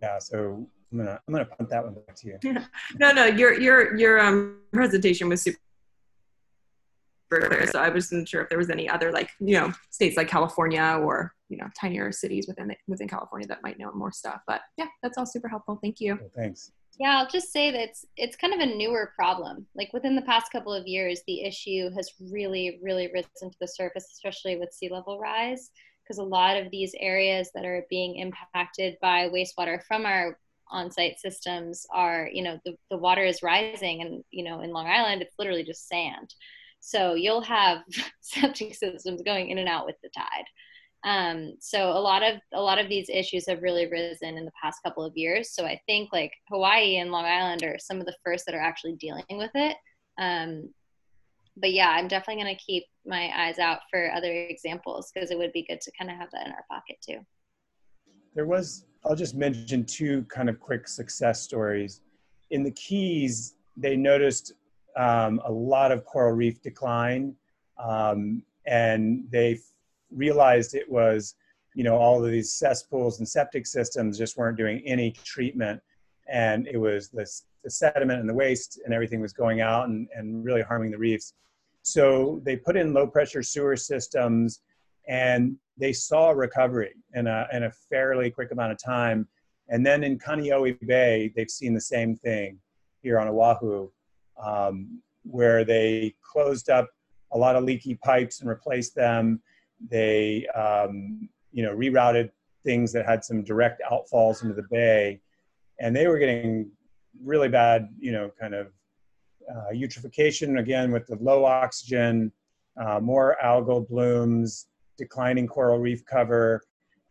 Speaker 2: yeah, so I'm gonna I'm gonna punt that one back to you.
Speaker 6: no, no, your your your um presentation was super clear. So I wasn't sure if there was any other like you know states like California or you know tinier cities within the, within California that might know more stuff. But yeah, that's all super helpful. Thank you.
Speaker 2: Okay, thanks.
Speaker 3: Yeah, I'll just say that it's, it's kind of a newer problem. Like within the past couple of years, the issue has really, really risen to the surface, especially with sea level rise, because a lot of these areas that are being impacted by wastewater from our on-site systems are you know the, the water is rising and you know in long island it's literally just sand. So you'll have septic systems going in and out with the tide. Um, so a lot of a lot of these issues have really risen in the past couple of years. So i think like hawaii and long island are some of the first that are actually dealing with it. Um, but yeah i'm definitely going to keep my eyes out for other examples because it would be good to kind of have that in our pocket too.
Speaker 2: There was I'll just mention two kind of quick success stories. In the Keys, they noticed um, a lot of coral reef decline, um, and they realized it was, you know, all of these cesspools and septic systems just weren't doing any treatment, and it was the, the sediment and the waste and everything was going out and, and really harming the reefs. So they put in low pressure sewer systems and they saw recovery in a, in a fairly quick amount of time. And then in Kaneohe Bay, they've seen the same thing here on Oahu, um, where they closed up a lot of leaky pipes and replaced them. They, um, you know, rerouted things that had some direct outfalls into the bay, and they were getting really bad, you know, kind of uh, eutrophication again with the low oxygen, uh, more algal blooms, declining coral reef cover.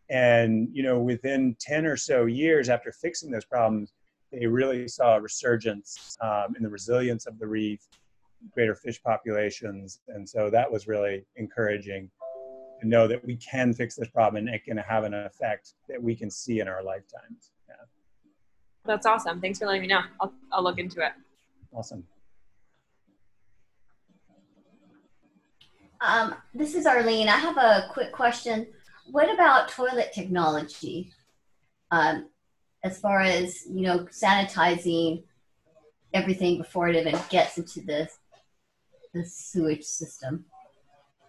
Speaker 2: And, you know, within 10 or so years after fixing those problems, they really saw a resurgence um, in the resilience of the reef, greater fish populations. And so that was really encouraging to know that we can fix this problem and it can have an effect that we can see in our lifetimes. Yeah.
Speaker 6: That's awesome. Thanks for letting me know. I'll, I'll look into it.
Speaker 2: Awesome.
Speaker 7: Um, this is Arlene. I have a quick question. What about toilet technology? Um, as far as you know, sanitizing everything before it even gets into the the sewage system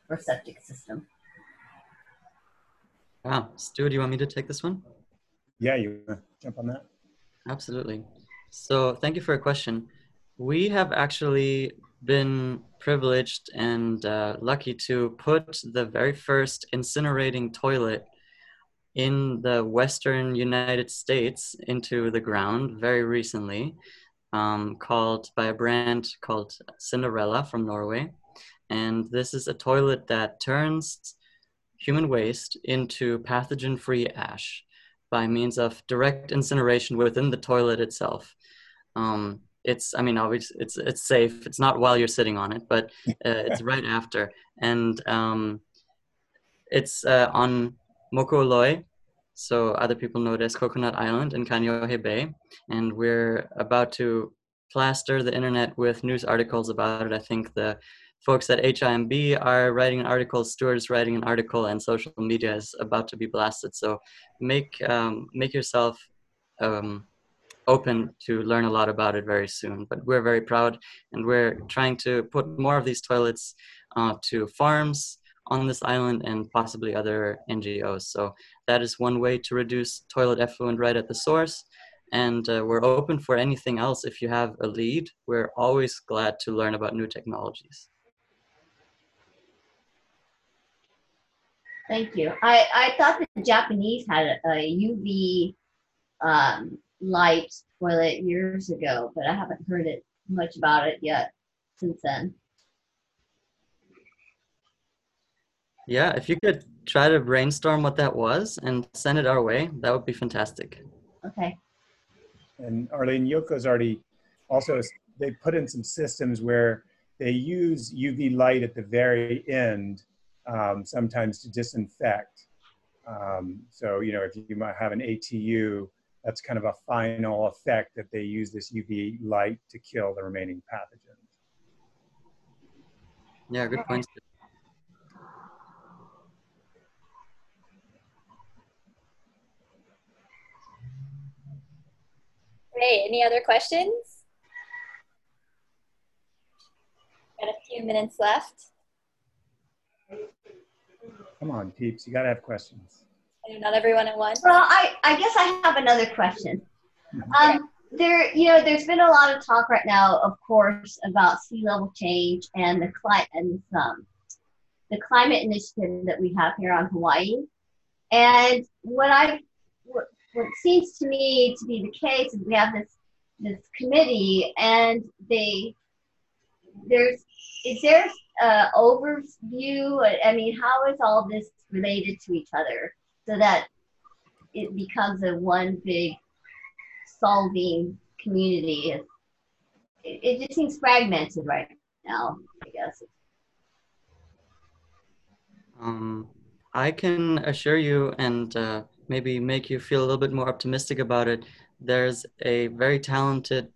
Speaker 7: or septic system.
Speaker 5: Wow, Stu, do you want me to take this one?
Speaker 2: Yeah, you jump on that.
Speaker 5: Absolutely. So, thank you for a question. We have actually been privileged and uh, lucky to put the very first incinerating toilet in the western United States into the ground very recently, um, called by a brand called Cinderella from Norway. And this is a toilet that turns human waste into pathogen free ash by means of direct incineration within the toilet itself. Um, it's i mean obviously it's it's safe. It's not while you're sitting on it but uh, it's right after. And um, it's uh, on Moku o Lo'e so other people know it as coconut island in kaneohe bay. And we're about to plaster the internet with news articles about it. I think the folks at HIMB are writing an article, Stuart's writing an article, and social media is about to be blasted. So make um, make yourself um, open to learn a lot about it very soon. But we're very proud, and we're trying to put more of these toilets uh, to farms on this island and possibly other NGOs. So that is one way to reduce toilet effluent right at the source. And uh, we're open for anything else. If you have a lead, we're always glad to learn about new technologies.
Speaker 7: Thank you. I, I thought that the Japanese had a, a UV um, light toilet years ago, but I haven't heard it much about it yet since then.
Speaker 5: Yeah, if you could try to brainstorm what that was and send it our way, that would be fantastic.
Speaker 7: Okay.
Speaker 2: And Arlene Yoko's already also they put in some systems where they use UV light at the very end, um, sometimes to disinfect. Um, so you know, if you might have an ATU, that's kind of a final effect that they use this UV light to kill the remaining pathogens.
Speaker 5: Yeah, good point.
Speaker 1: Great. Any other questions? Got a few minutes left.
Speaker 2: Come on, peeps, you gotta have questions.
Speaker 1: Not everyone at once.
Speaker 7: Well, I, I guess I have another question. Um, there, you know, there's been a lot of talk right now, of course, about sea level change and the climate and um, the climate initiative that we have here on Hawaii. And what I, what, what seems to me to be the case is we have this this committee, and they there's is there an overview? I mean, how is all this related to each other so that it becomes a one big solving community? It, it just seems fragmented right now, I guess.
Speaker 5: Um, I can assure you and uh, maybe make you feel a little bit more optimistic about it. There's a very talented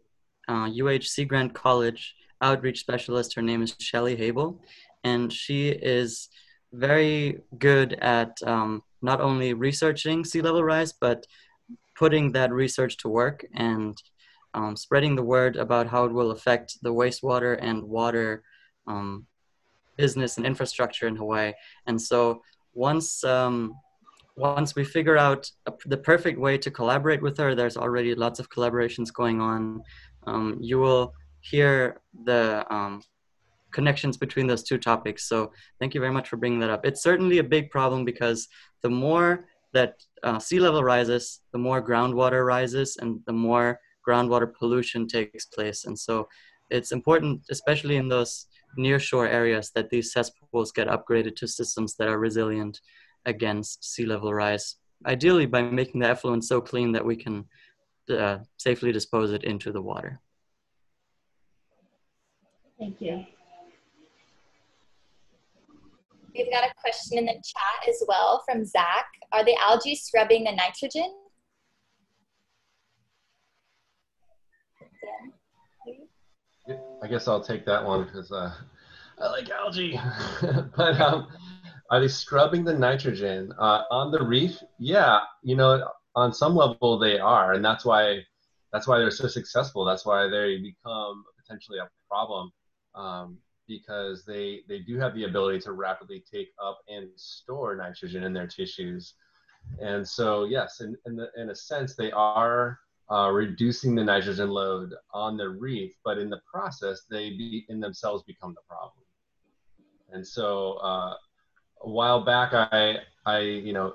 Speaker 5: uh, UH Sea Grant College outreach specialist. Her name is Shellie Habel, and she is very good at um, not only researching sea level rise, but putting that research to work and um, spreading the word about how it will affect the wastewater and water um, business and infrastructure in Hawaii. And so once um, once we figure out the perfect way to collaborate with her, there's already lots of collaborations going on. Um, you will hear the um, connections between those two topics. So thank you very much for bringing that up. It's certainly a big problem because the more that uh, sea level rises, the more groundwater rises and the more groundwater pollution takes place. And so it's important, especially in those nearshore areas, that these cesspools get upgraded to systems that are resilient against sea level rise, ideally by making the effluent so clean that we can uh, safely dispose it into the water.
Speaker 7: Thank you.
Speaker 1: We've got a question in the chat as well from Zach. Are the algae scrubbing the nitrogen?
Speaker 4: I guess I'll take that one because uh, I like algae. but um, are they scrubbing the nitrogen uh, on the reef? Yeah, you know, on some level they are, and that's why that's why they're so successful. That's why they become potentially a problem um, because they they do have the ability to rapidly take up and store nitrogen in their tissues, and so yes, in in, the, in a sense they are. Uh, reducing the nitrogen load on the reef, but in the process, they be, in themselves become the problem. And so, uh, a while back, I, I, you know,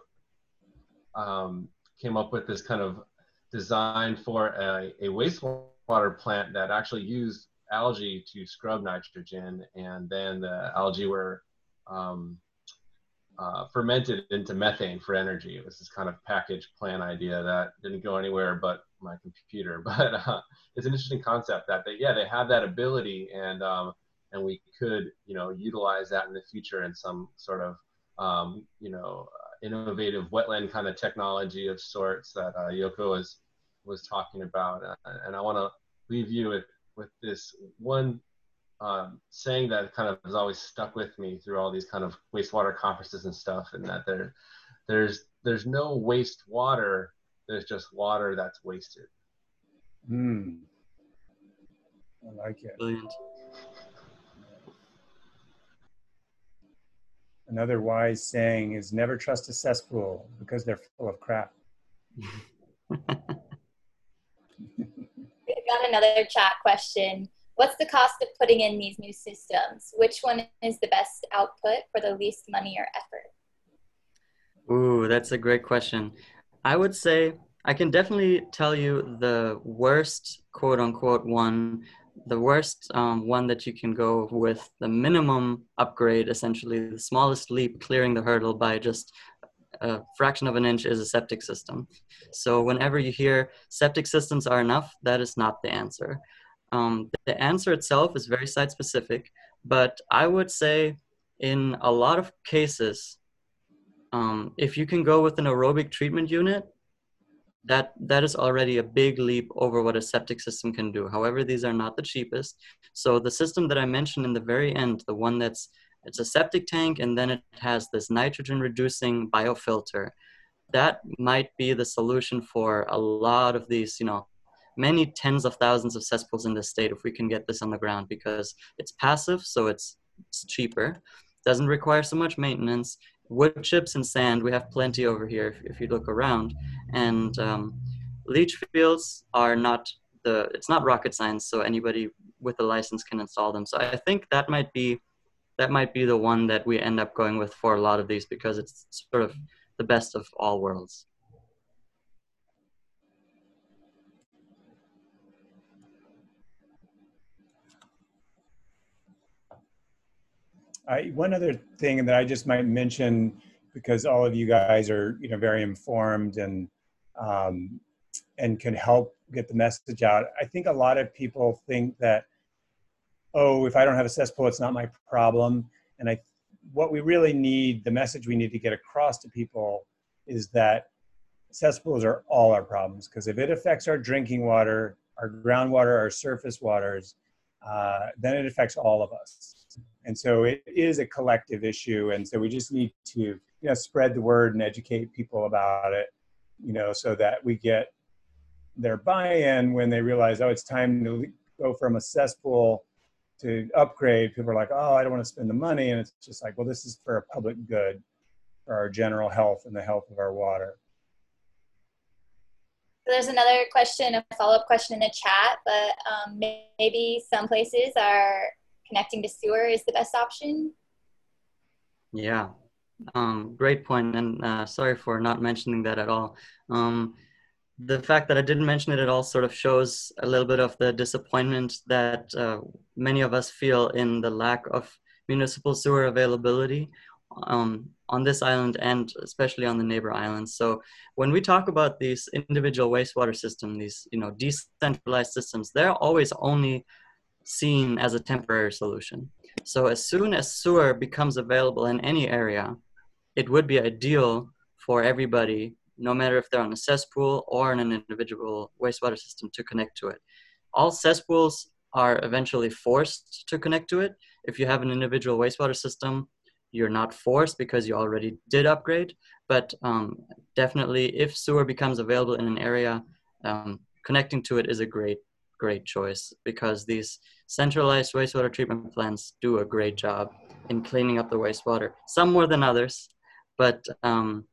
Speaker 4: um, came up with this kind of design for a, a wastewater plant that actually used algae to scrub nitrogen, and then the algae were um, uh, fermented into methane for energy. It was this kind of package plan idea that didn't go anywhere but my computer. But uh, it's an interesting concept that they, yeah, they have that ability, and um, and we could you know utilize that in the future in some sort of um, you know uh, innovative wetland kind of technology of sorts that uh, Yoko was was talking about. Uh, and I want to leave you with with this one um, saying that kind of has always stuck with me through all these kind of wastewater conferences and stuff, and that there there's there's no waste water. There's just water that's wasted.
Speaker 2: Hmm. I like it.
Speaker 5: Brilliant.
Speaker 2: Another wise saying is never trust a cesspool because they're full of crap.
Speaker 1: Got another chat question. What's the cost of putting in these new systems? Which one is the best output for the least money or effort?
Speaker 5: Ooh, that's a great question. I would say I can definitely tell you the worst quote unquote one, the worst um, one that you can go with the minimum upgrade, essentially the smallest leap clearing the hurdle by just a fraction of an inch is a septic system. So whenever you hear septic systems are enough, that is not the answer. Um, the answer itself is very site specific, but I would say in a lot of cases, um, if you can go with an aerobic treatment unit, that that is already a big leap over what a septic system can do. However, these are not the cheapest. So the system that I mentioned in the very end, the one that's it's a septic tank and then it has this nitrogen reducing biofilter. That might be the solution for a lot of these, you know, many tens of thousands of cesspools in the state if we can get this on the ground because it's passive, so it's, it's cheaper, doesn't require so much maintenance. Wood chips and sand, we have plenty over here if, if you look around. And um, leach fields are not the, it's not rocket science, so anybody with a license can install them. So I think that might be that might be the one that we end up going with for a lot of these because it's sort of the best of all worlds.
Speaker 2: I, one other thing that I just might mention, because all of you guys are, you know, very informed and um, and can help get the message out. I think a lot of people think that, oh, if I don't have a cesspool, it's not my problem. And I, what we really need, the message we need to get across to people, is that cesspools are all our problems. Because if it affects our drinking water, our groundwater, our surface waters, uh, then it affects all of us. And so it is a collective issue. And so we just need to, you know, spread the word and educate people about it, you know, so that we get their buy-in when they realize, oh, it's time to go from a cesspool to upgrade. People are like, oh, I don't want to spend the money. And it's just like, well, this is for a public good, for our general health and the health of our water.
Speaker 1: There's another question, a follow-up question in the chat, but um, maybe some places are connecting to sewer is the best option?
Speaker 5: Yeah, um, great point, and uh, sorry for not mentioning that at all. Um, the fact that I didn't mention it at all sort of shows a little bit of the disappointment that uh, many of us feel in the lack of municipal sewer availability um, on this island and especially on the neighbor islands. So when we talk about these individual wastewater systems, these you know decentralized systems, they're always only seen as a temporary solution. So as soon as sewer becomes available in any area, it would be ideal for everybody, no matter if they're on a cesspool or in an individual wastewater system, to connect to it. All cesspools are eventually forced to connect to it. If you have an individual wastewater system, you're not forced because you already did upgrade. But um, definitely, if sewer becomes available in an area, um, connecting to it is a great great choice because these centralized wastewater treatment plants do a great job in cleaning up the wastewater, some more than others. But um,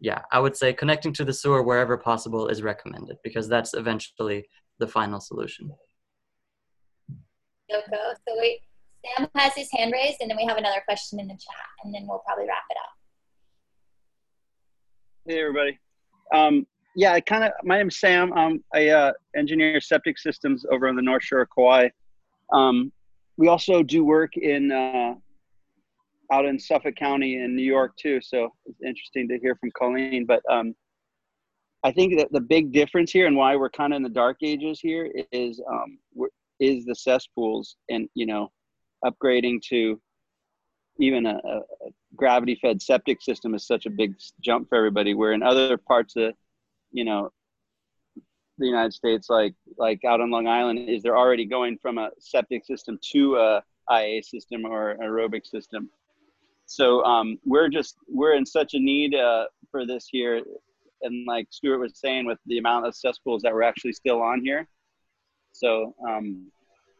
Speaker 5: yeah, I would say connecting to the sewer wherever possible is recommended because that's eventually the final solution.
Speaker 1: Yoko. So wait, Sam has his hand raised, and then we have another question in the chat, and then we'll probably wrap it up.
Speaker 8: Hey, everybody. Um, yeah, I kind of. My name's Sam. Um, I uh, engineer septic systems over on the North Shore of Kauai. Um, we also do work in uh, out in Suffolk County in New York too. So it's interesting to hear from Colleen. But um, I think that the big difference here and why we're kind of in the dark ages here is um, is the cesspools and you know upgrading to even a, a gravity fed septic system is such a big jump for everybody. Where in other parts of you know the United States, like like out on Long Island, is they're already going from a septic system to a IA system or aerobic system. So um, we're just we're in such a need uh, for this here, and like Stuart was saying, with the amount of cesspools that we're actually still on here. So um,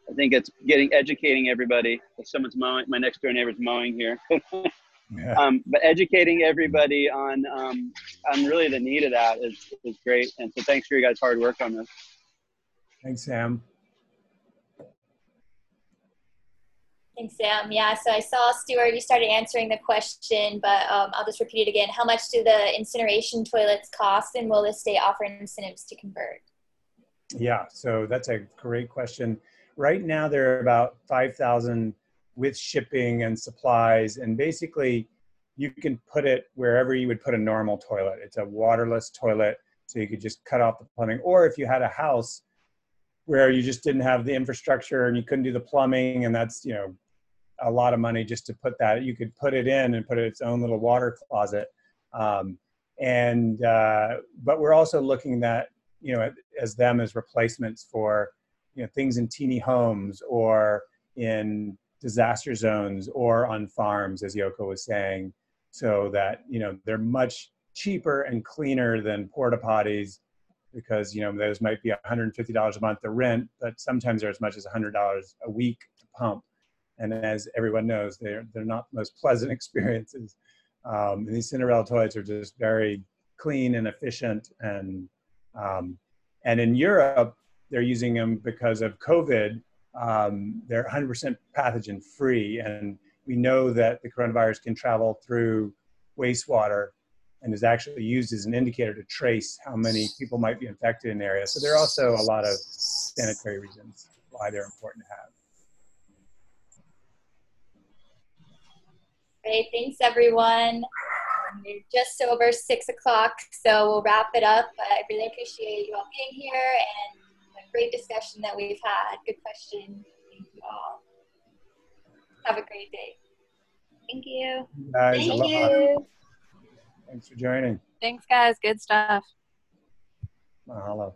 Speaker 8: I think it's getting educating everybody. If someone's mowing, my next door neighbor's mowing here. Yeah. Um, but educating everybody on um, on really the need of that is, is great. And so thanks for your guys' hard work on this.
Speaker 2: Thanks, Sam.
Speaker 1: Thanks, Sam. Yeah, so I saw Stuart, you started answering the question, but um, I'll just repeat it again. How much do the incineration toilets cost, and will the state offer incentives to convert?
Speaker 2: Yeah, so that's a great question. Right now, they're about 5,000 with shipping and supplies, and basically, you can put it wherever you would put a normal toilet. It's a waterless toilet, so you could just cut off the plumbing. Or if you had a house where you just didn't have the infrastructure and you couldn't do the plumbing, and that's you know a lot of money just to put that. You could put it in and put it its own little water closet. Um, and uh, but we're also looking at you know as them as replacements for you know things in teeny homes or in disaster zones or on farms, as Yoko was saying, so that you know they're much cheaper and cleaner than porta potties because you know those might be $150 a month to rent, but sometimes they're as much as $100 a week to pump. And as everyone knows, they're they're not most pleasant experiences. Um, and these Cinderella toys are just very clean and efficient, and um, and in Europe they're using them because of COVID. Um, they're 100% pathogen free, and we know that the coronavirus can travel through wastewater and is actually used as an indicator to trace how many people might be infected in the area. So there are also a lot of sanitary reasons why they're important to have.
Speaker 1: Great, thanks everyone. We're just over six o'clock, so we'll wrap it up. But I really appreciate you all being here and a great discussion that we've had. Good question. Thank you all. Have a great day.
Speaker 3: Thank you.
Speaker 2: Guys,
Speaker 1: Thank
Speaker 2: aloha.
Speaker 1: you.
Speaker 2: Thanks for joining.
Speaker 9: Thanks, guys. Good stuff.
Speaker 2: Mahalo.